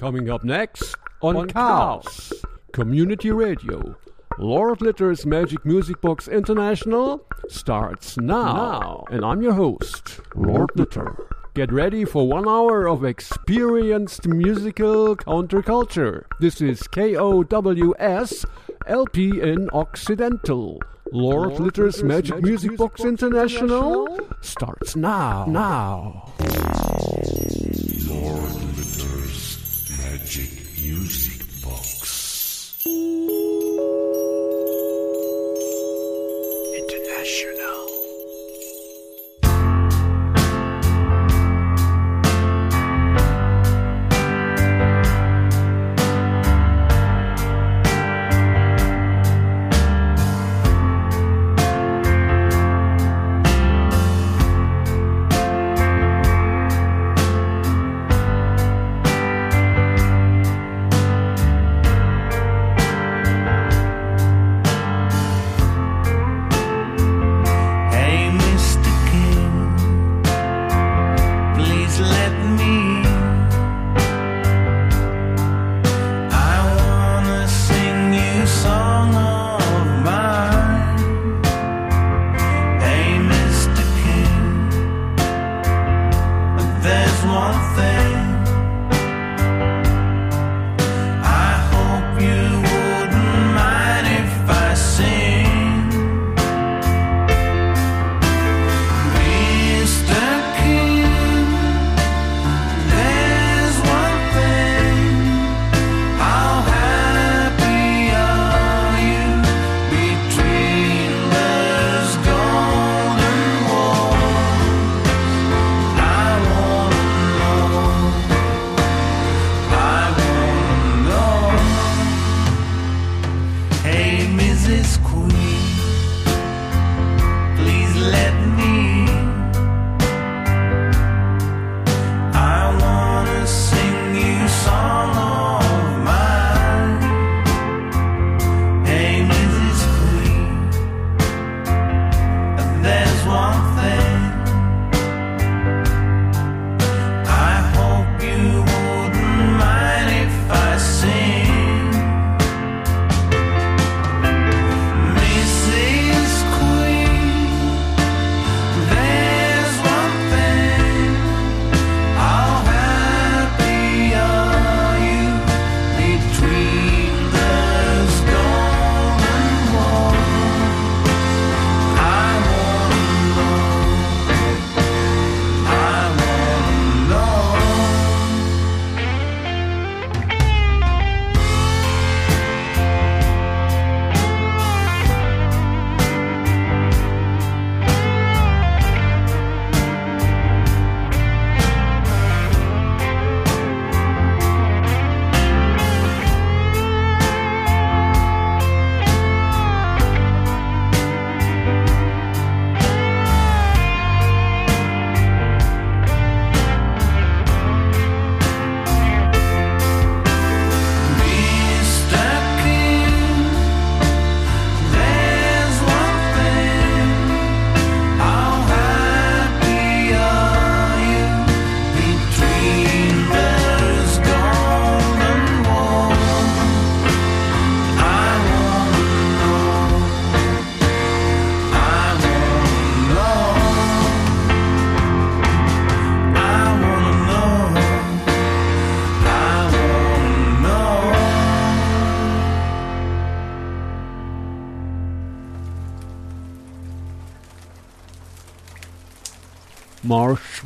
Coming up next on, on Chaos Community Radio. Lord Litter's Magic Music Box International starts now. now. And I'm your host, Lord Litter. Get ready for one hour of experienced musical counterculture. This is KOWS LP in Occidental. Lord, Lord Litter's Magic, Magic Music, Music Box, Box International, International starts now. Now.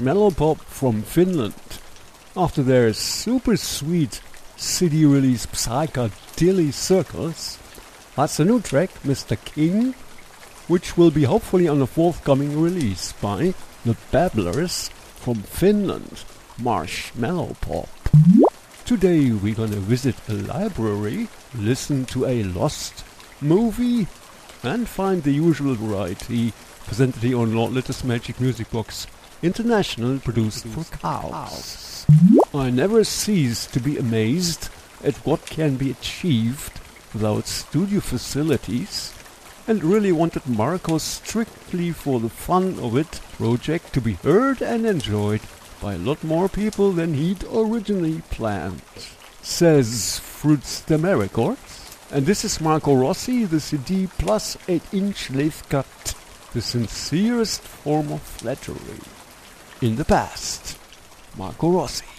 Marshmallow Pop from Finland. After their super sweet CD release Psychedelic Circles, that's a new track, Mr. King, which will be hopefully on a forthcoming release by The Babblers from Finland, Marshmallow Pop. Today we're gonna visit a library, listen to a lost movie, and find the usual variety presented here on Lord Litter's Magic Music Box International produced for Chaos. I never cease to be amazed at what can be achieved without studio facilities and really wanted Marco strictly for the fun of it project to be heard and enjoyed by a lot more people than he'd originally planned. says Fruits de Records. And this is Marco Rossi, the CD plus 8 inch lathe cut, the sincerest form of flattery. In the past, Marco Rossi.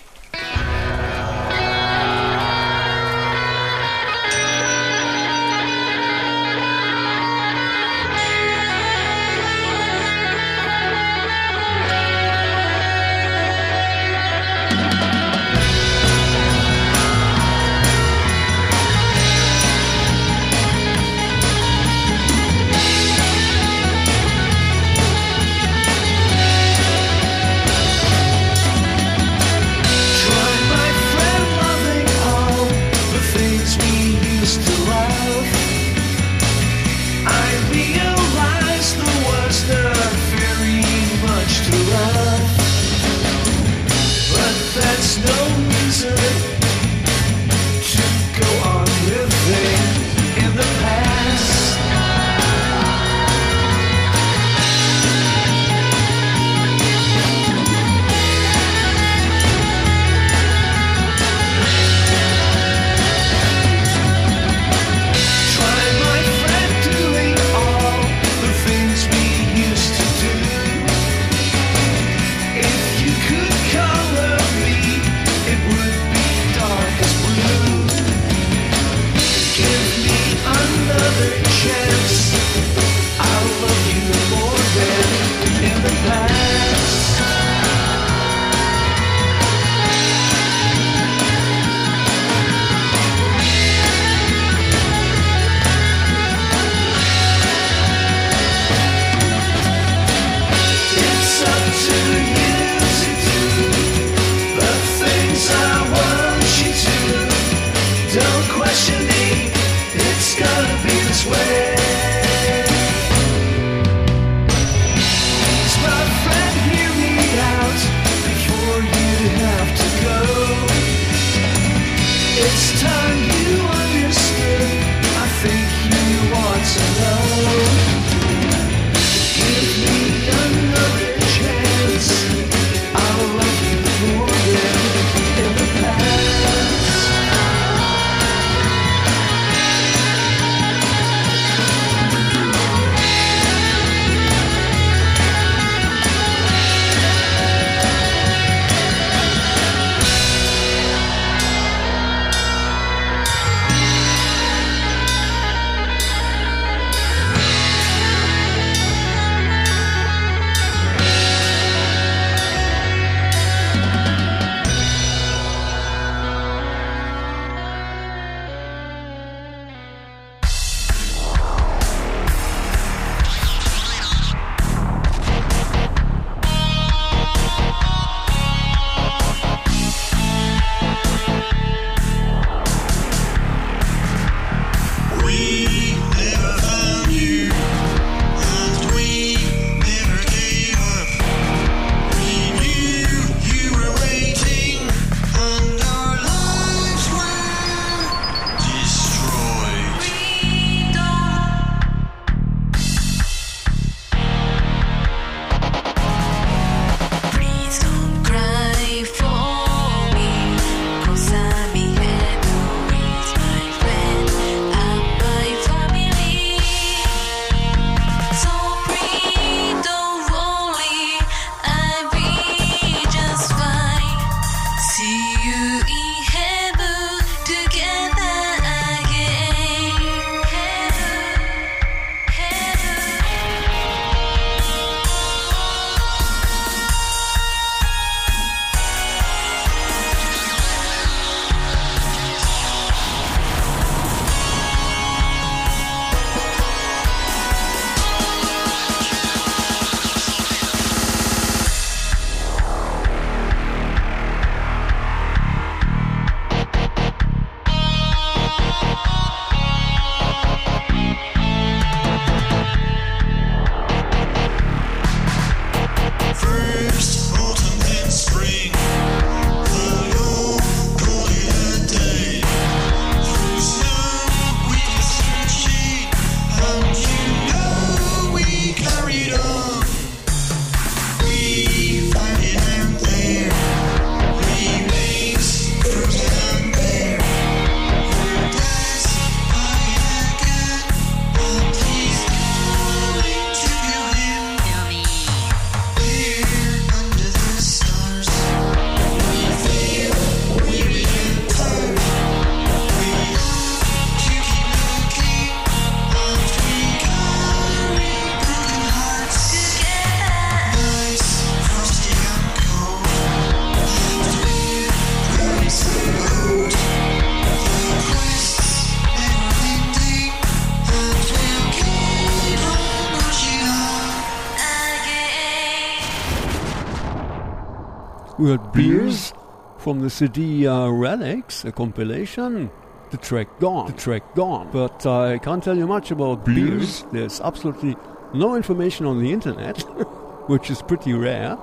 We heard Beers from the CD uh, Relics, a compilation. The track Gone. The track Gone. But I can't tell you much about Beers. There's absolutely no information on the internet, which is pretty rare.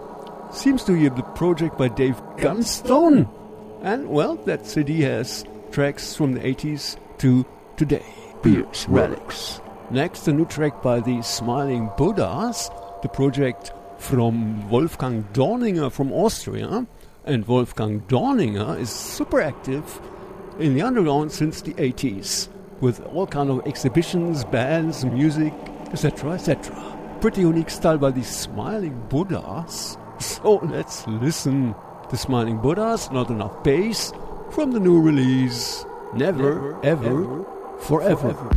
Seems to be the project by Dave Gunstone. And, well, that CD has tracks from the 80s to today. Beers, Relics. Next, a new track by the Smiling Buddhas, the project from Wolfgang Dorninger from Austria. And Wolfgang Dorninger is super active in the underground since the 80s, with all kind of exhibitions, bands, music, etc., etc. Pretty unique style by the Smiling Buddhas. So let's listen. The Smiling Buddhas, not enough bass, from the new release. Never, Never ever, ever, forever. forever.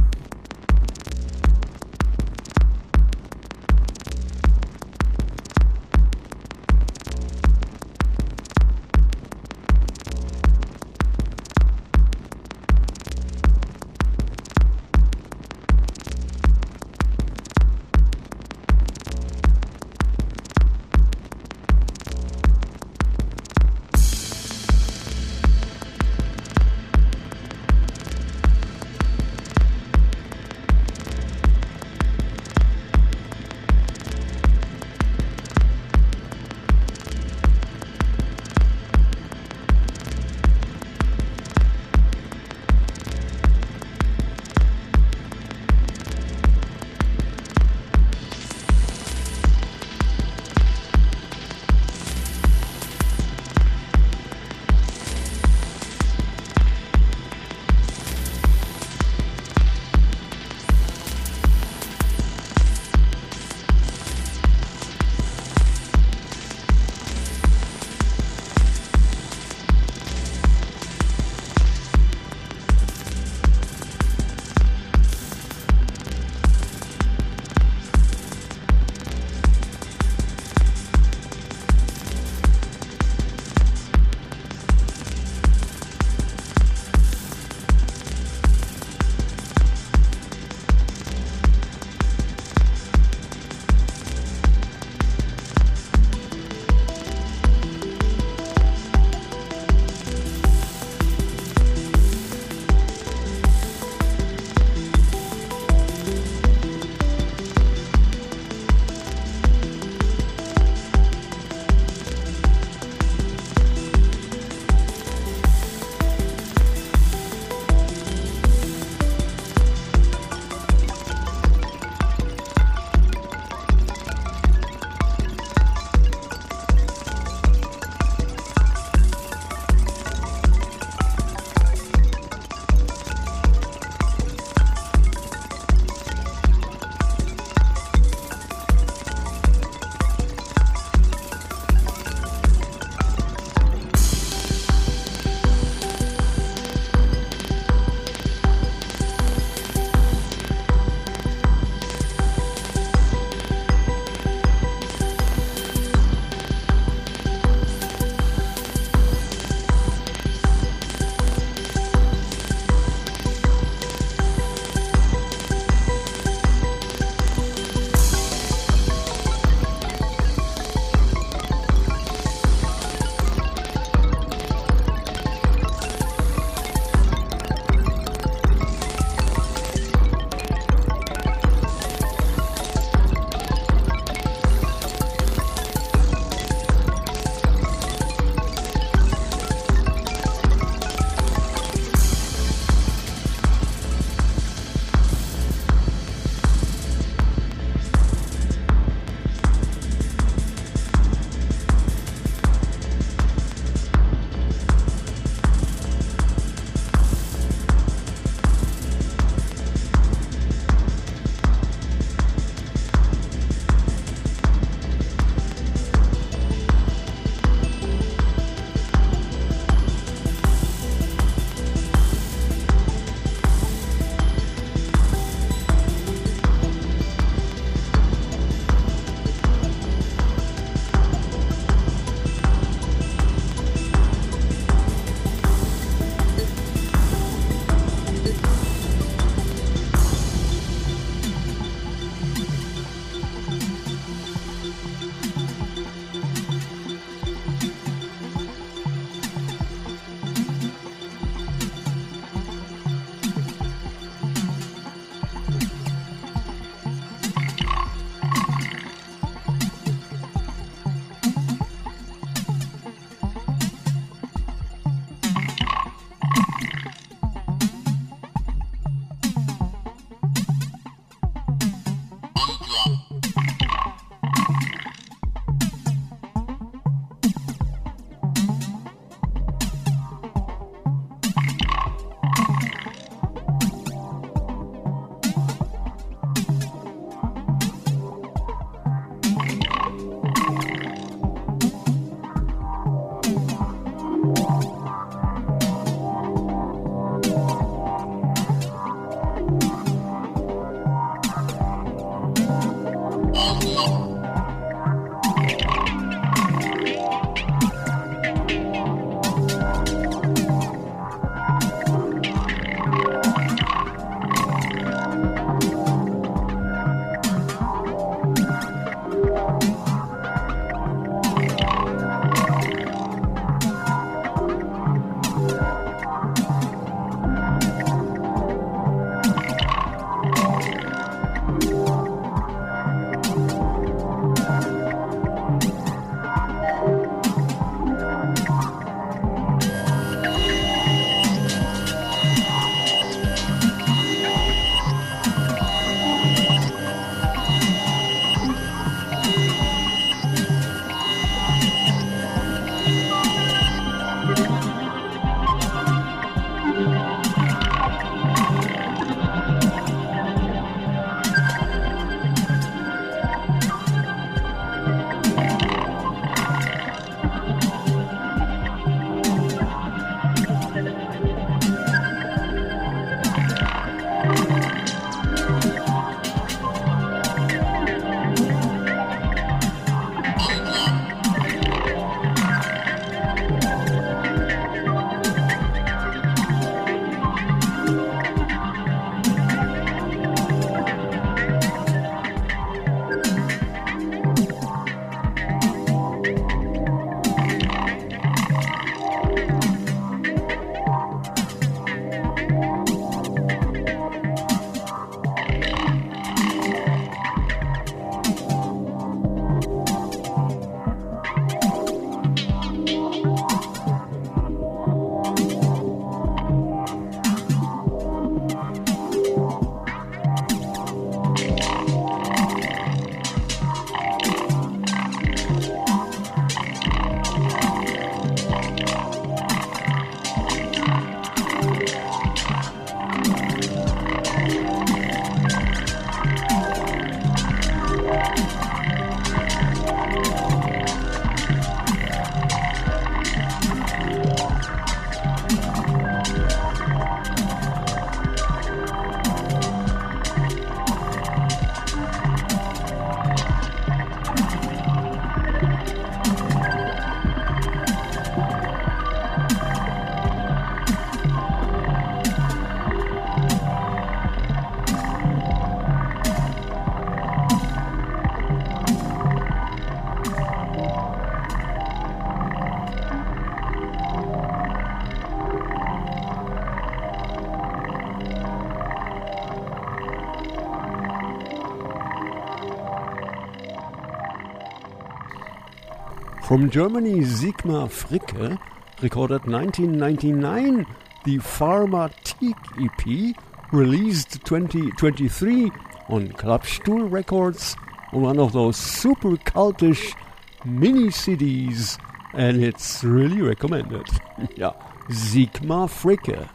From Germany, Siegmar Fricke recorded 1999 the Pharmatique EP, released 2023 on Klappstuhl Records, on one of those super cultish mini CDs, and it's really recommended. yeah, Siegmar Fricke.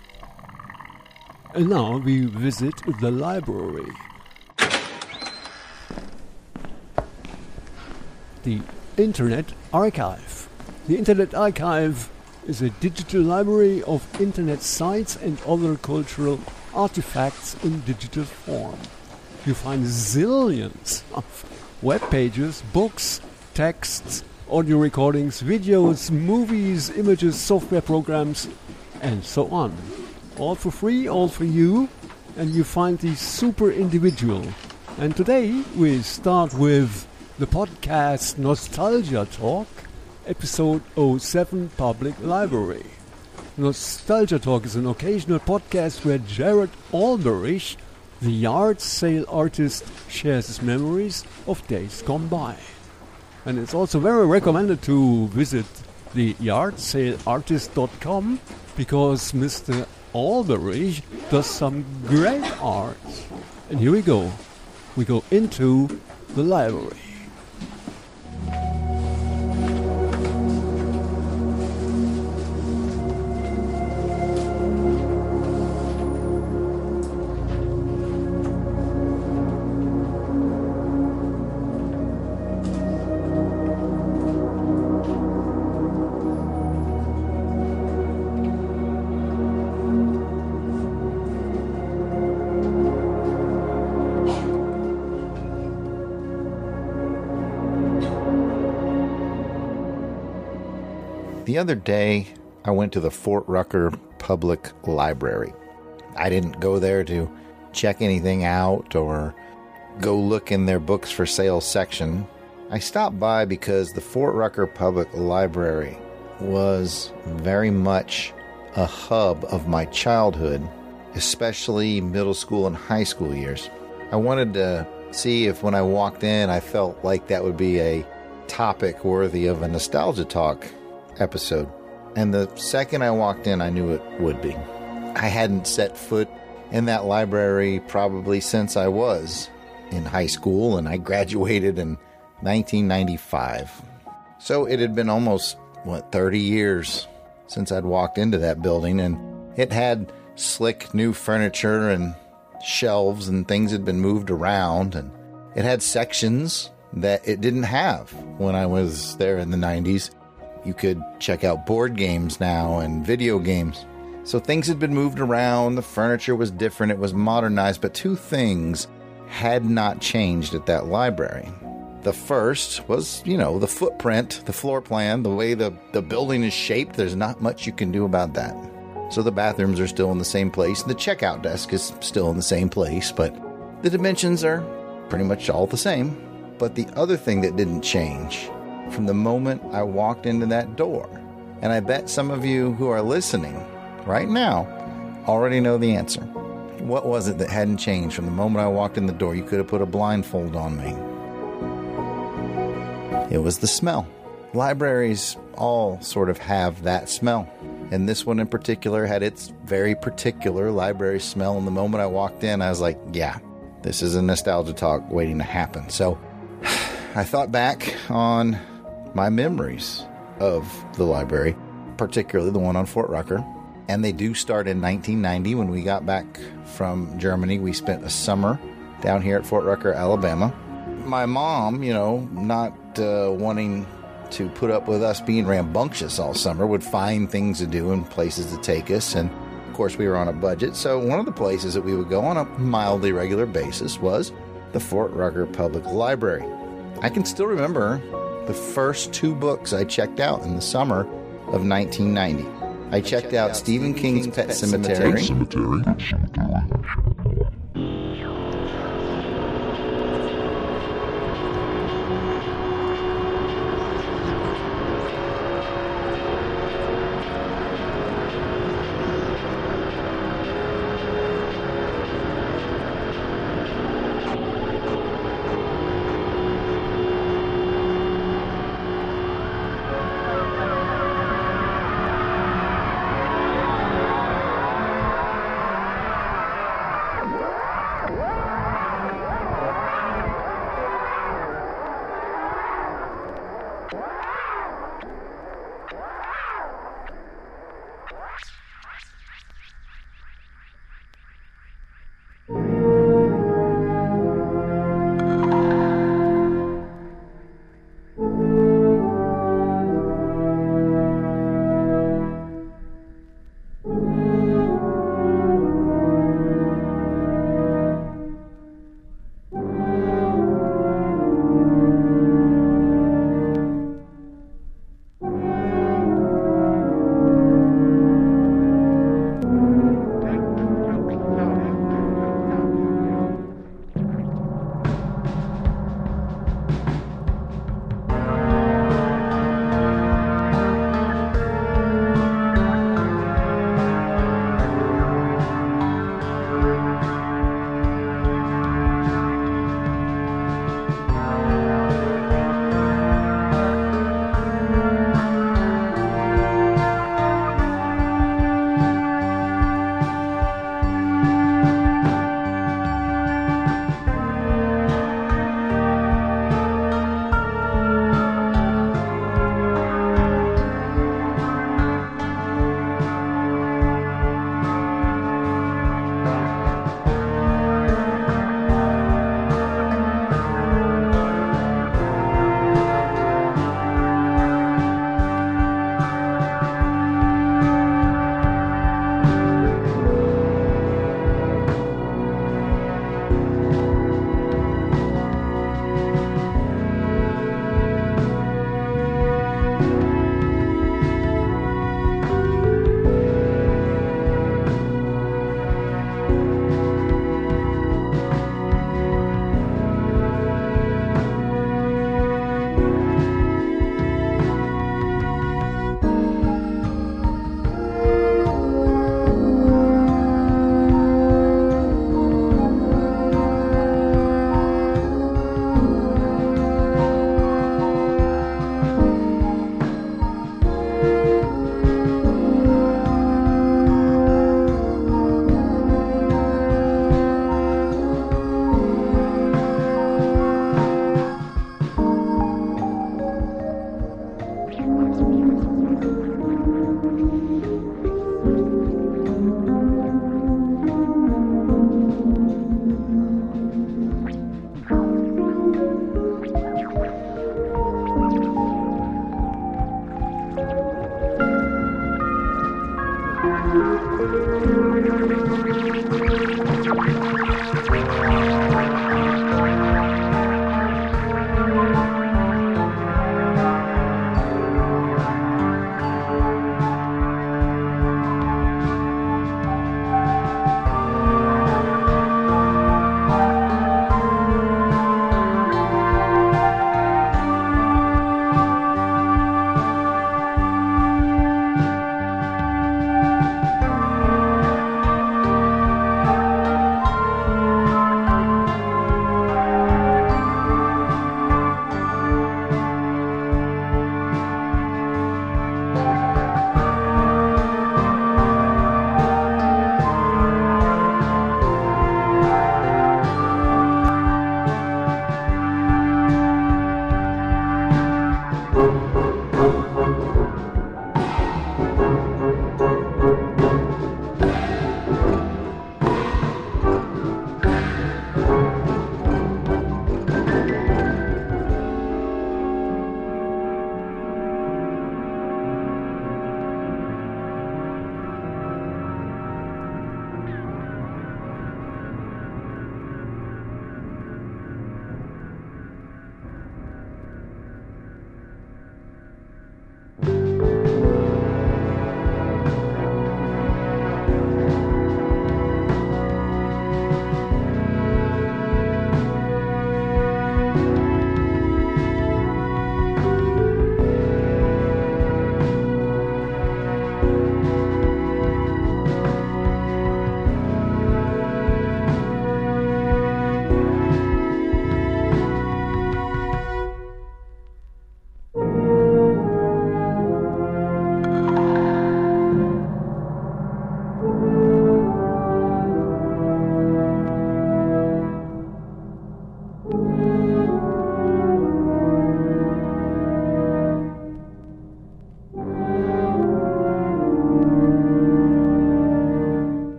And now we visit the library. The Internet Archive. The Internet Archive is a digital library of internet sites and other cultural artifacts in digital form. You find zillions of web pages, books, texts, audio recordings, videos, movies, images, software programs, and so on all for free, all for you, and you find these super individual. And today we start with the podcast Nostalgia Talk, episode 07 Public Library. Nostalgia Talk is an occasional podcast where Jared Alberich, the yard sale artist, shares his memories of days gone by. And it's also very recommended to visit the yardsaleartist.com because Mr. Alberich does some great art. And here we go. We go into the library. The other day, I went to the Fort Rucker Public Library. I didn't go there to check anything out or go look in their books for sale section. I stopped by because the Fort Rucker Public Library was very much a hub of my childhood, especially middle school and high school years. I wanted to see if when I walked in, I felt like that would be a topic worthy of a nostalgia talk episode. And the second I walked in, I knew it would be. I hadn't set foot in that library probably since I was in high school, and I graduated in 1995. So it had been almost, what, 30 years since I'd walked into that building, and it had slick new furniture and shelves, and things had been moved around, and it had sections that it didn't have when I was there in the 90s. You could check out board games now and video games. So things had been moved around, the furniture was different, it was modernized, but two things had not changed at that library. The first was, you know, the footprint, the floor plan, the way the, the building is shaped. There's not much you can do about that. So the bathrooms are still in the same place, and the checkout desk is still in the same place, but the dimensions are pretty much all the same. But the other thing that didn't change from the moment I walked into that door. And I bet some of you who are listening right now already know the answer. What was it that hadn't changed from the moment I walked in the door? You could have put a blindfold on me. It was the smell. Libraries all sort of have that smell. And this one in particular had its very particular library smell. And the moment I walked in, I was like, yeah, this is a nostalgia talk waiting to happen. So I thought back on my memories of the library, particularly the one on Fort Rucker. And they do start in 1990 when we got back from Germany. We spent a summer down here at Fort Rucker, Alabama. My mom, you know, not uh, wanting to put up with us being rambunctious all summer, would find things to do and places to take us. And of course, we were on a budget. So, one of the places that we would go on a mildly regular basis was the Fort Rucker Public Library. I can still remember the first two books I checked out in the summer of 1990. I checked out Stephen King's Pet Sematary.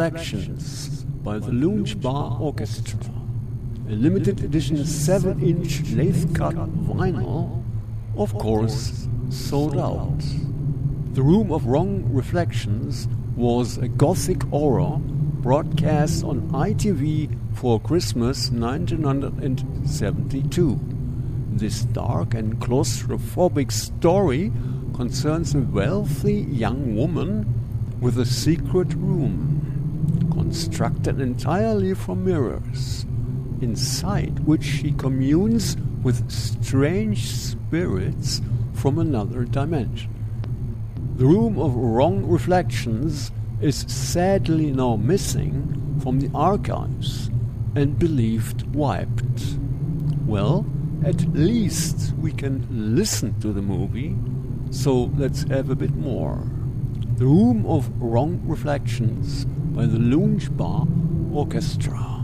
Reflections by the Lounge Bar Orchestra. A limited edition 7 inch lathe cut vinyl, of course, sold out. The Room of Wrong Reflections was a gothic horror broadcast on ITV for Christmas 1972. This dark and claustrophobic story concerns a wealthy young woman with a secret room constructed entirely from mirrors, inside which she communes with strange spirits from another dimension. The Room of Wrong Reflections is sadly now missing from the archives and believed wiped. Well, at least we can listen to the movie, so let's have a bit more. The Room of Wrong Reflections by the Lounge Bar Orchestra.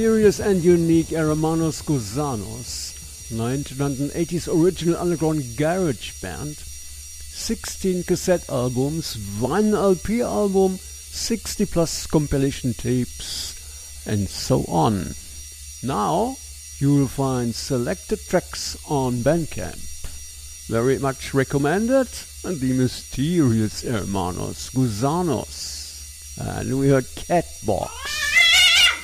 Mysterious and unique Hermanos Gusanos, 1980s original underground garage band, 16 cassette albums, one LP album, 60 plus compilation tapes, and so on. Now you will find selected tracks on Bandcamp. Very much recommended, and the mysterious Hermanos Gusanos. And we heard Catbox.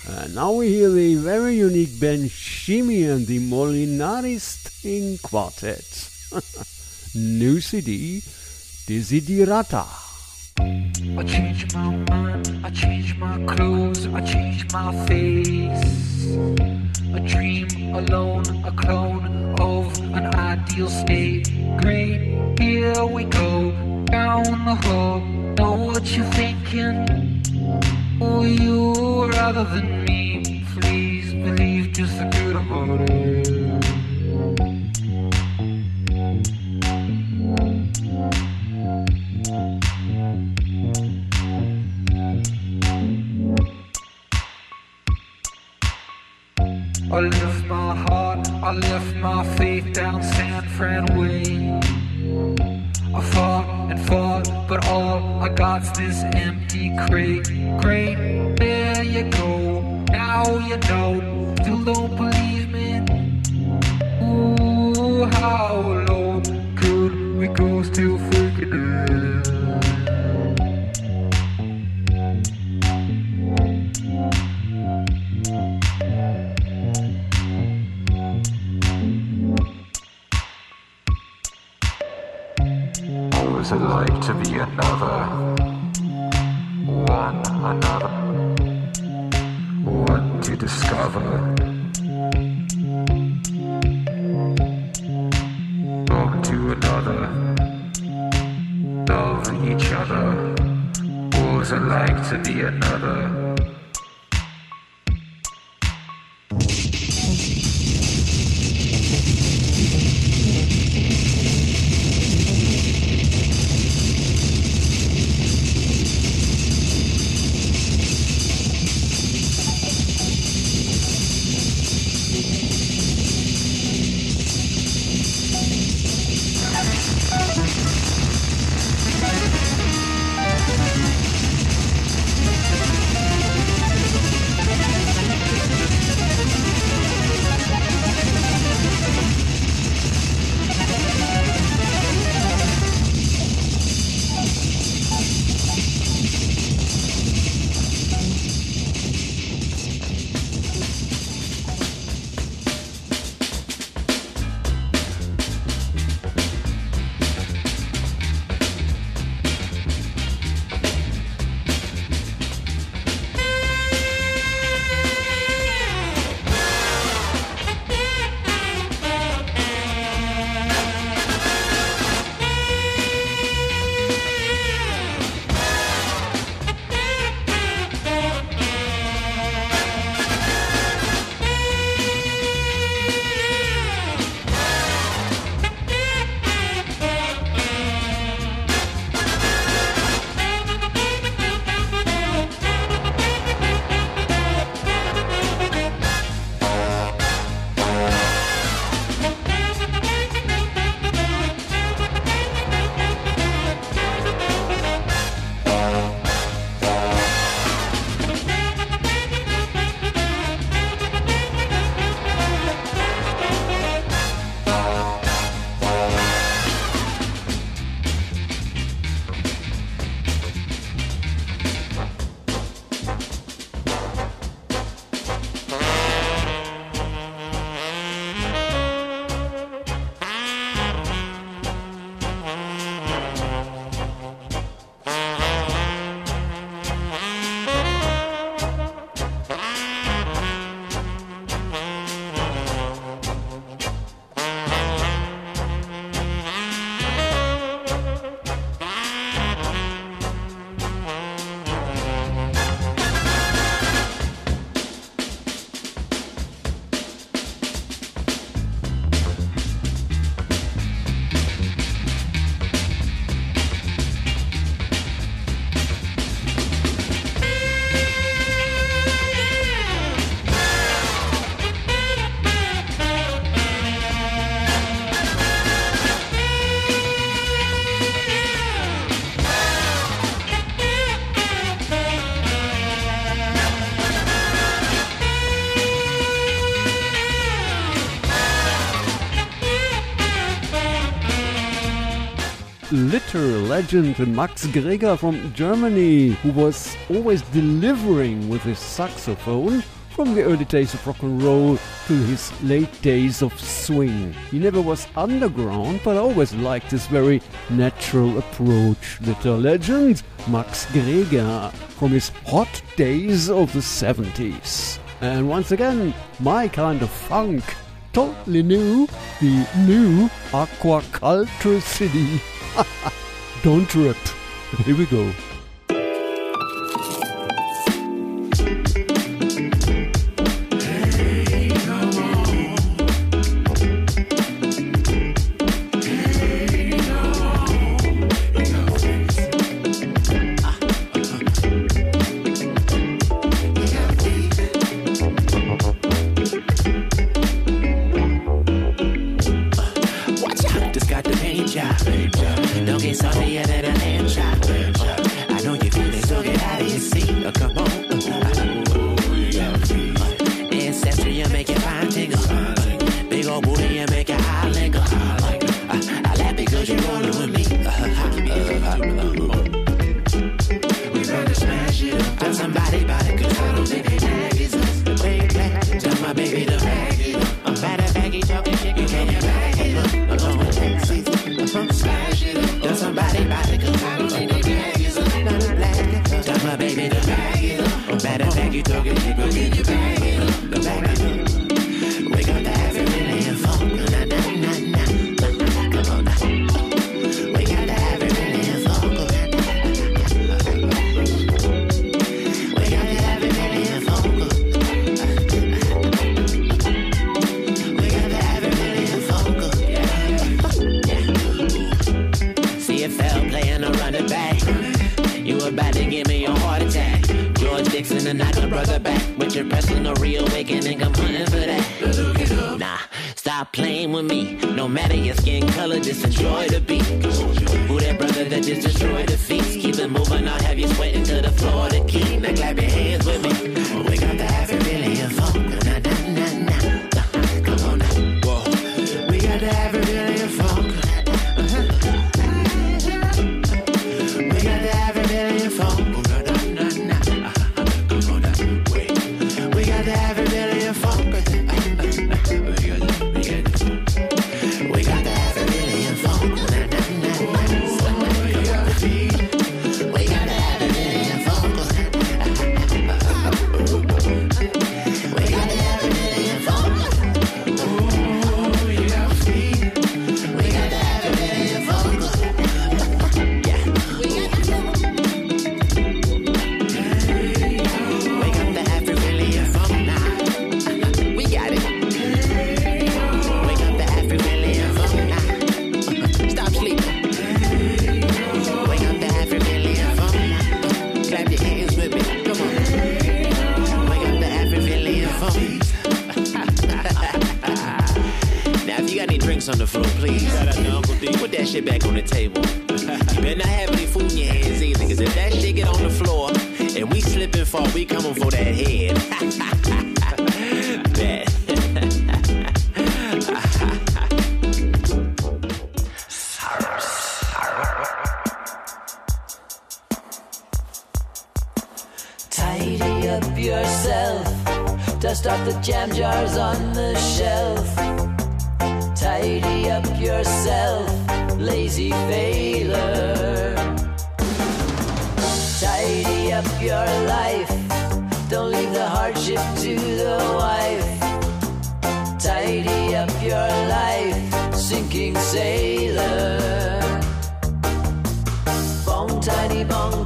And now we hear the very unique Ben Shimi and the Molinari String Quartet. New CD, Desiderata. I change my mind, I change my clothes, I change my face. A dream alone, a clone of an ideal state. Great, here we go, down the hall. Know what you're thinking? Oh, you rather than me. Please believe just the good about it. legend Max Greger from Germany, who was always delivering with his saxophone from the early days of rock and roll to his late days of swing. He never was underground, but always liked his very natural approach. Little legend Max Greger from his hot days of the 70s. And once again, my kind of funk totally new, the new Aquaculture City. don't trip. Here we go.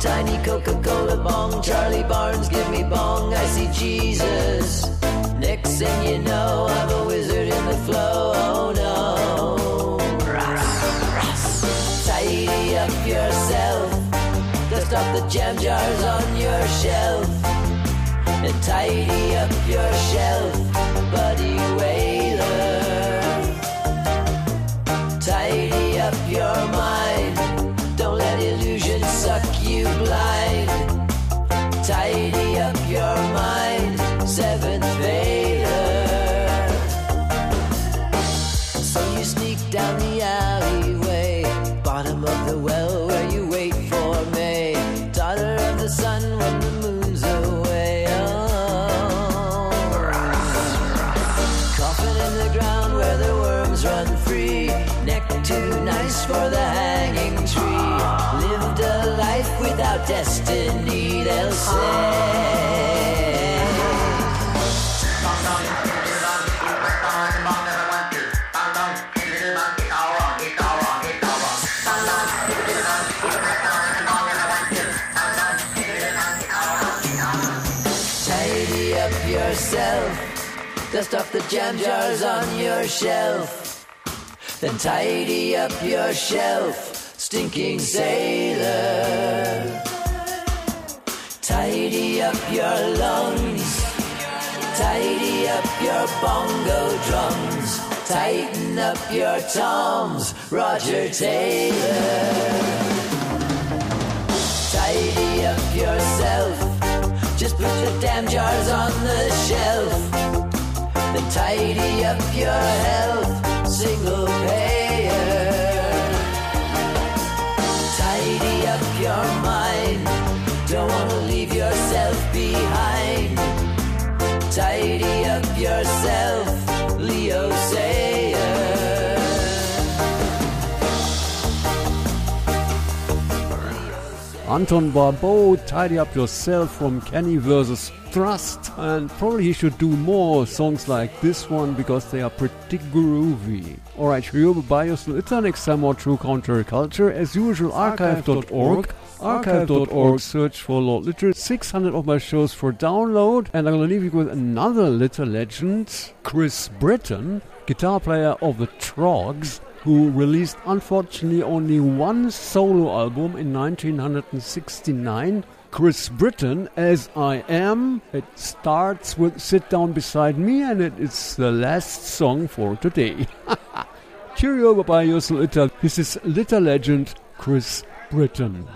tiny Coca-Cola bong, Charlie Barnes, give me bong, I see Jesus. Next thing you know, I'm a wizard in the flow, oh no. Ross, Ross. Tidy up yourself, dust off the jam jars on your shelf, and tidy up your shelf. Destiny, they'll say. Tidy up yourself, dust off the jam jars on your shelf. Then tidy up your shelf, stinking sailor. Tidy up your lungs, tidy up your bongo drums, tighten up your toms, Roger Taylor. Tidy up yourself, just put your damn jars on the shelf. Then tidy up your health, single Anton Barbeau, Tidy Up Yourself from Kenny vs. Thrust. And probably he should do more songs like this one because they are pretty groovy. Alright, by yourself. It's next time more True Counterculture. As usual, archive.org. Archive.org, search for Lord Litter. 600 of my shows for download. And I'm gonna leave you with another Litter legend, Chris Britton, guitar player of the Troggs who released unfortunately only one solo album in 1969. Chris Britton, As I Am. It starts with Sit Down Beside Me and it is the last song for today. Cheerio, bye bye. This is Litter legend Chris Britton.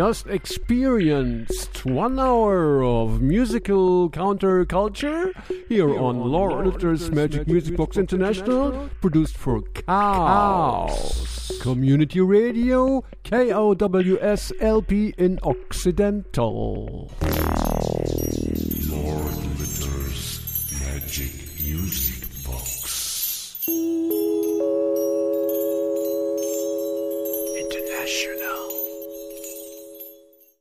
Just experienced one hour of musical counterculture here on Lord Litter's Magic Music Box International, produced for Cows. Community Radio, KOWSLP in Occidental.